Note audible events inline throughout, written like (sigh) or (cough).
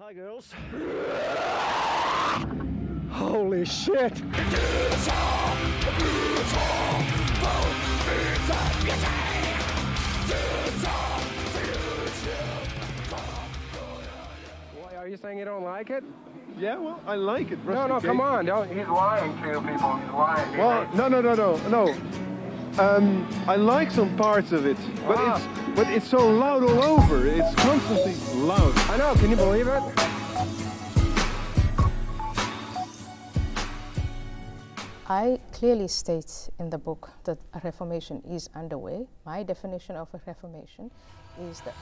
Hi, girls. Holy shit! Why are you saying you don't like it? Yeah, well, I like it. No, no, come on. Don't. He's lying to you people. He's lying. Well, no, no, no, no, no. Um, I like some parts of it, but Ah. it's but it's so loud all over. It's constantly loud. I know. Can you believe it? I clearly state in the book that a reformation is underway. My definition of a reformation is that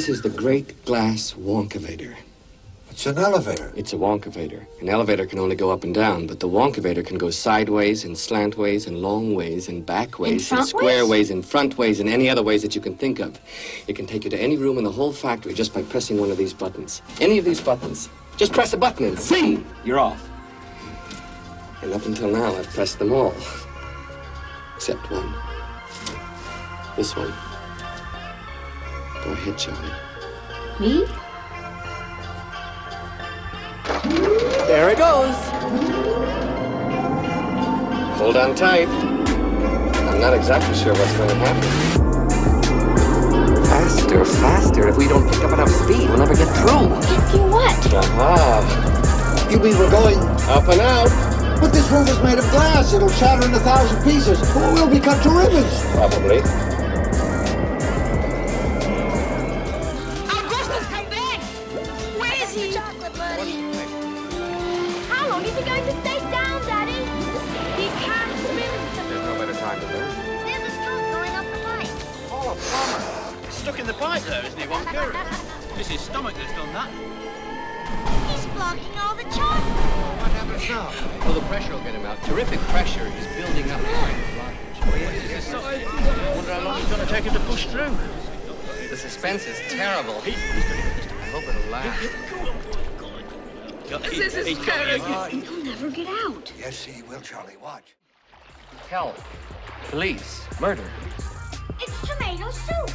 This is the Great Glass Wonkavator. It's an elevator. It's a wonkavator. An elevator can only go up and down, but the wonkavator can go sideways and slantways and long ways and back ways and front square ways? ways and front ways and any other ways that you can think of. It can take you to any room in the whole factory just by pressing one of these buttons. Any of these buttons. Just press a button and sing! You're off. And up until now, I've pressed them all. (laughs) Except one. This one. Go ahead, Charlie. Me? There it goes. Hold on tight. I'm not exactly sure what's going to happen. Faster, faster. If we don't pick up enough speed, we'll never get through. Get you what? Aha. You mean we're going? Up and out. But this room is made of glass. It'll shatter in a thousand pieces. Or we'll be cut to ribbons. Probably. The pipe there, isn't he, Wonka? It's his stomach that's done that. He's blocking all the chocolate. What happens now? Well, the pressure will get him out. Terrific pressure is building up. behind the I wonder how long it's going to take him to push through. The suspense is terrible. I hope it'll last. This is terrible. He'll never get out. Yes, he will, Charlie. Watch. Help. Police. Murder. It's tomato soup.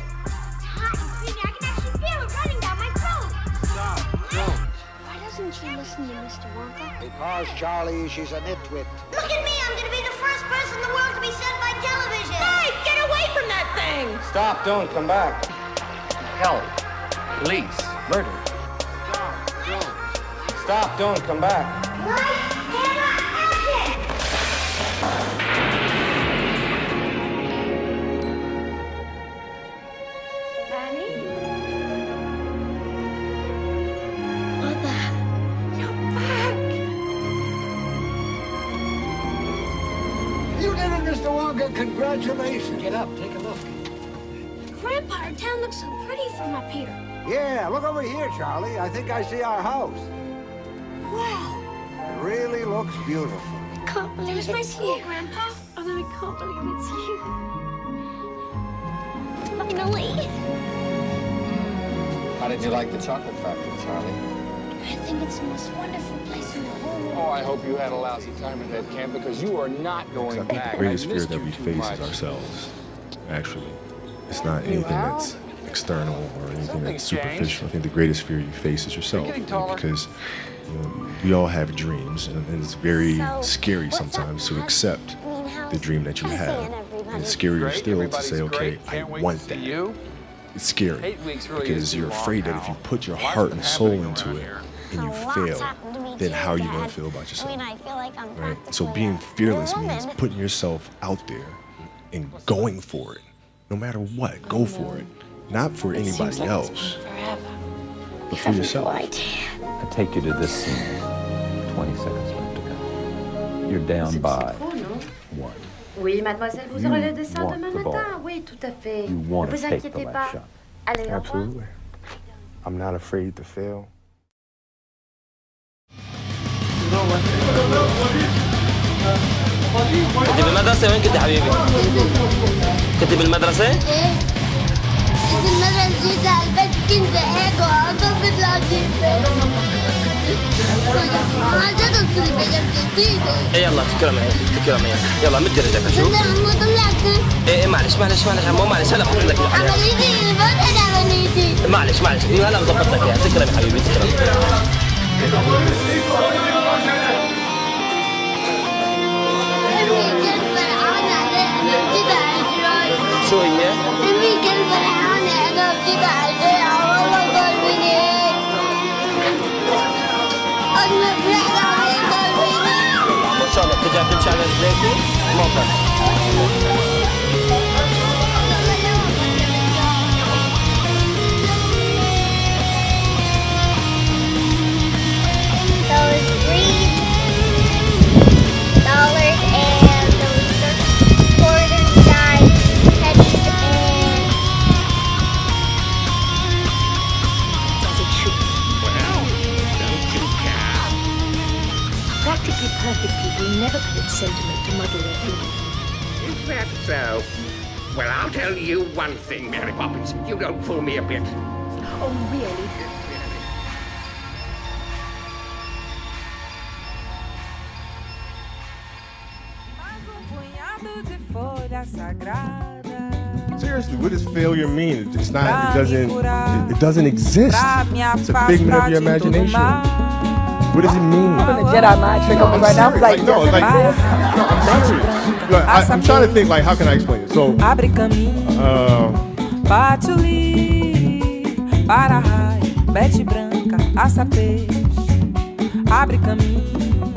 Why doesn't she listen to Mr. Wonka? Because, Charlie, she's a nitwit. Look at me. I'm going to be the first person in the world to be sent by television. Hey, get away from that thing. Stop, don't come back. Help. Police. Murder. Stop. Don't. Stop, don't come back. Light, Mr. Wonka. Congratulations. Get up, take a look. Grandpa, our town looks so pretty from up here. Yeah, look over here, Charlie. I think I see our house. Wow. It really looks beautiful. I can't believe There's my school, Grandpa. Oh, no, I can't believe it's you. Finally. How did you like the chocolate factory, Charlie? I think it's the most wonderful Oh, I hope you had a lousy time at that camp because you are not going I think back. the greatest fear that we face much. is ourselves. Actually, it's not anything how? that's external or anything Something's that's changed. superficial. I think the greatest fear you face is yourself you know, because you know, we all have dreams, and, and it's very So, scary what's up, sometimes to accept I mean, how's- the dream that you have. And it's scarier Great, still to say, okay, great. I Can't wait want that. you. It's scary Eight weeks really because you're long afraid that if you put your Lots heart and soul into it here. And you A fail, happened to me then too, how are you going to feel about yourself? I mean, I feel like I'm right? So being fearless means putting yourself out there and going for it, no matter what. Go for it, not for It anybody like else, forever. but for yourself. I take you to this scene. 20 seconds left to go. You're down by Trop, non one. Oui, mademoiselle, vous You aurez le dessin want demain the ball. matin. Oui, tout à fait. You Ne want to vous take the inquiétez last pas. shot. Allez, au revoir. Absolutely. I'm not afraid to fail. كنت بالمدرسة وين كنت حبيبي؟ كنت بالمدرسة؟ المرة الجديدة على البيت كنت هيك جديدة إيه يلا تكرم عينك تكرم عينك يلا مد رجلك أشوف ما طلعت إيه إيه معلش معلش معلش عمو معلش هلا بحط لك عمليتي بدل عمليتي معلش معلش هلا بظبط لك إياها. تكرم يا حبيبي تكرم. بيبي كان فرحان إحنا بنيجي على البيع والله ضاربين هيك اجمل فرحة عليك ضاربين الله ترجع so? Well, I'll tell you one thing, Mary Poppins. You don't fool me a bit. Oh, really? Seriously, what does failure mean? It's not. It doesn't. It, it doesn't exist. It's a figment of your imagination. What does it mean? I'm the Jedi mind trick on me right now. I'm like, no, like, no, I'm serious. Like, I, I'm trying to think. Like, how can I explain it? So, Abre caminho, uh, para bete branca, aça peixe. Abre caminho,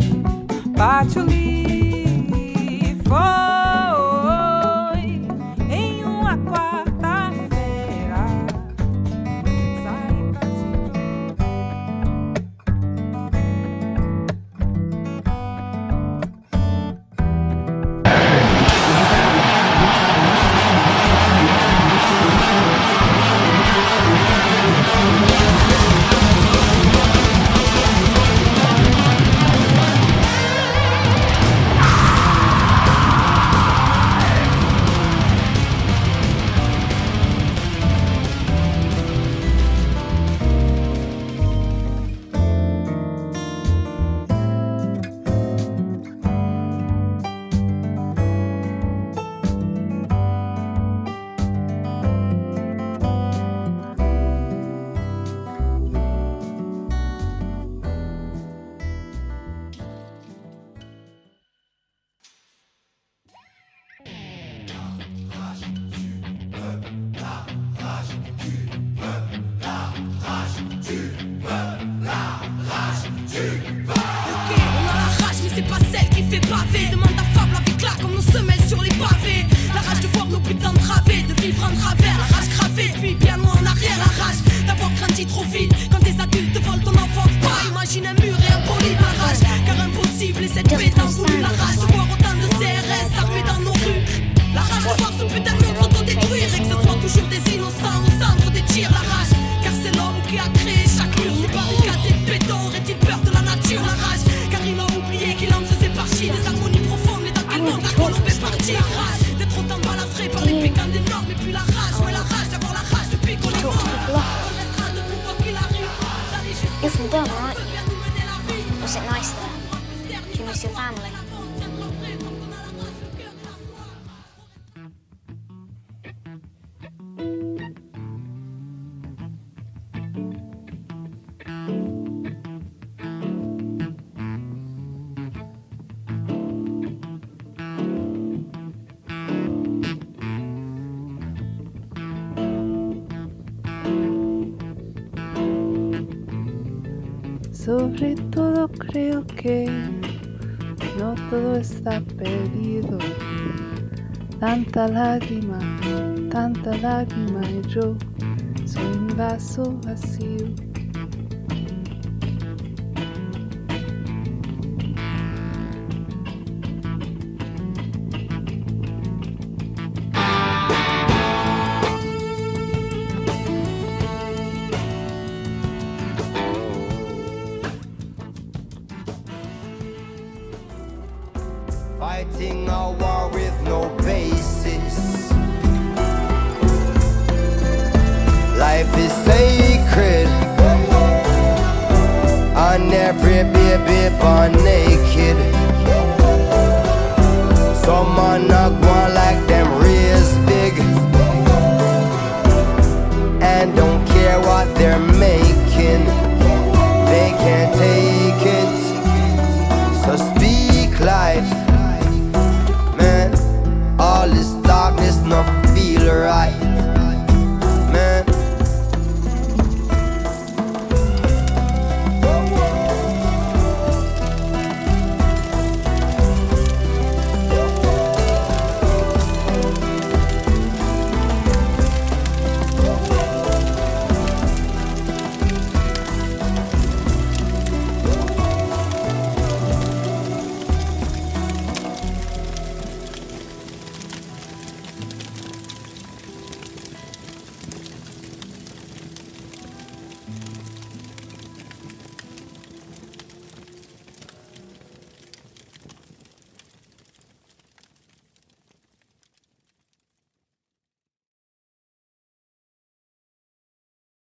Sobre todo creo que no todo está perdido. Tanta lágrima, tanta lágrima y yo soy un vaso vacío. Fighting a war with no basis. Life is sacred. And every baby born naked. Some not one like them raised big. And don't care what they're made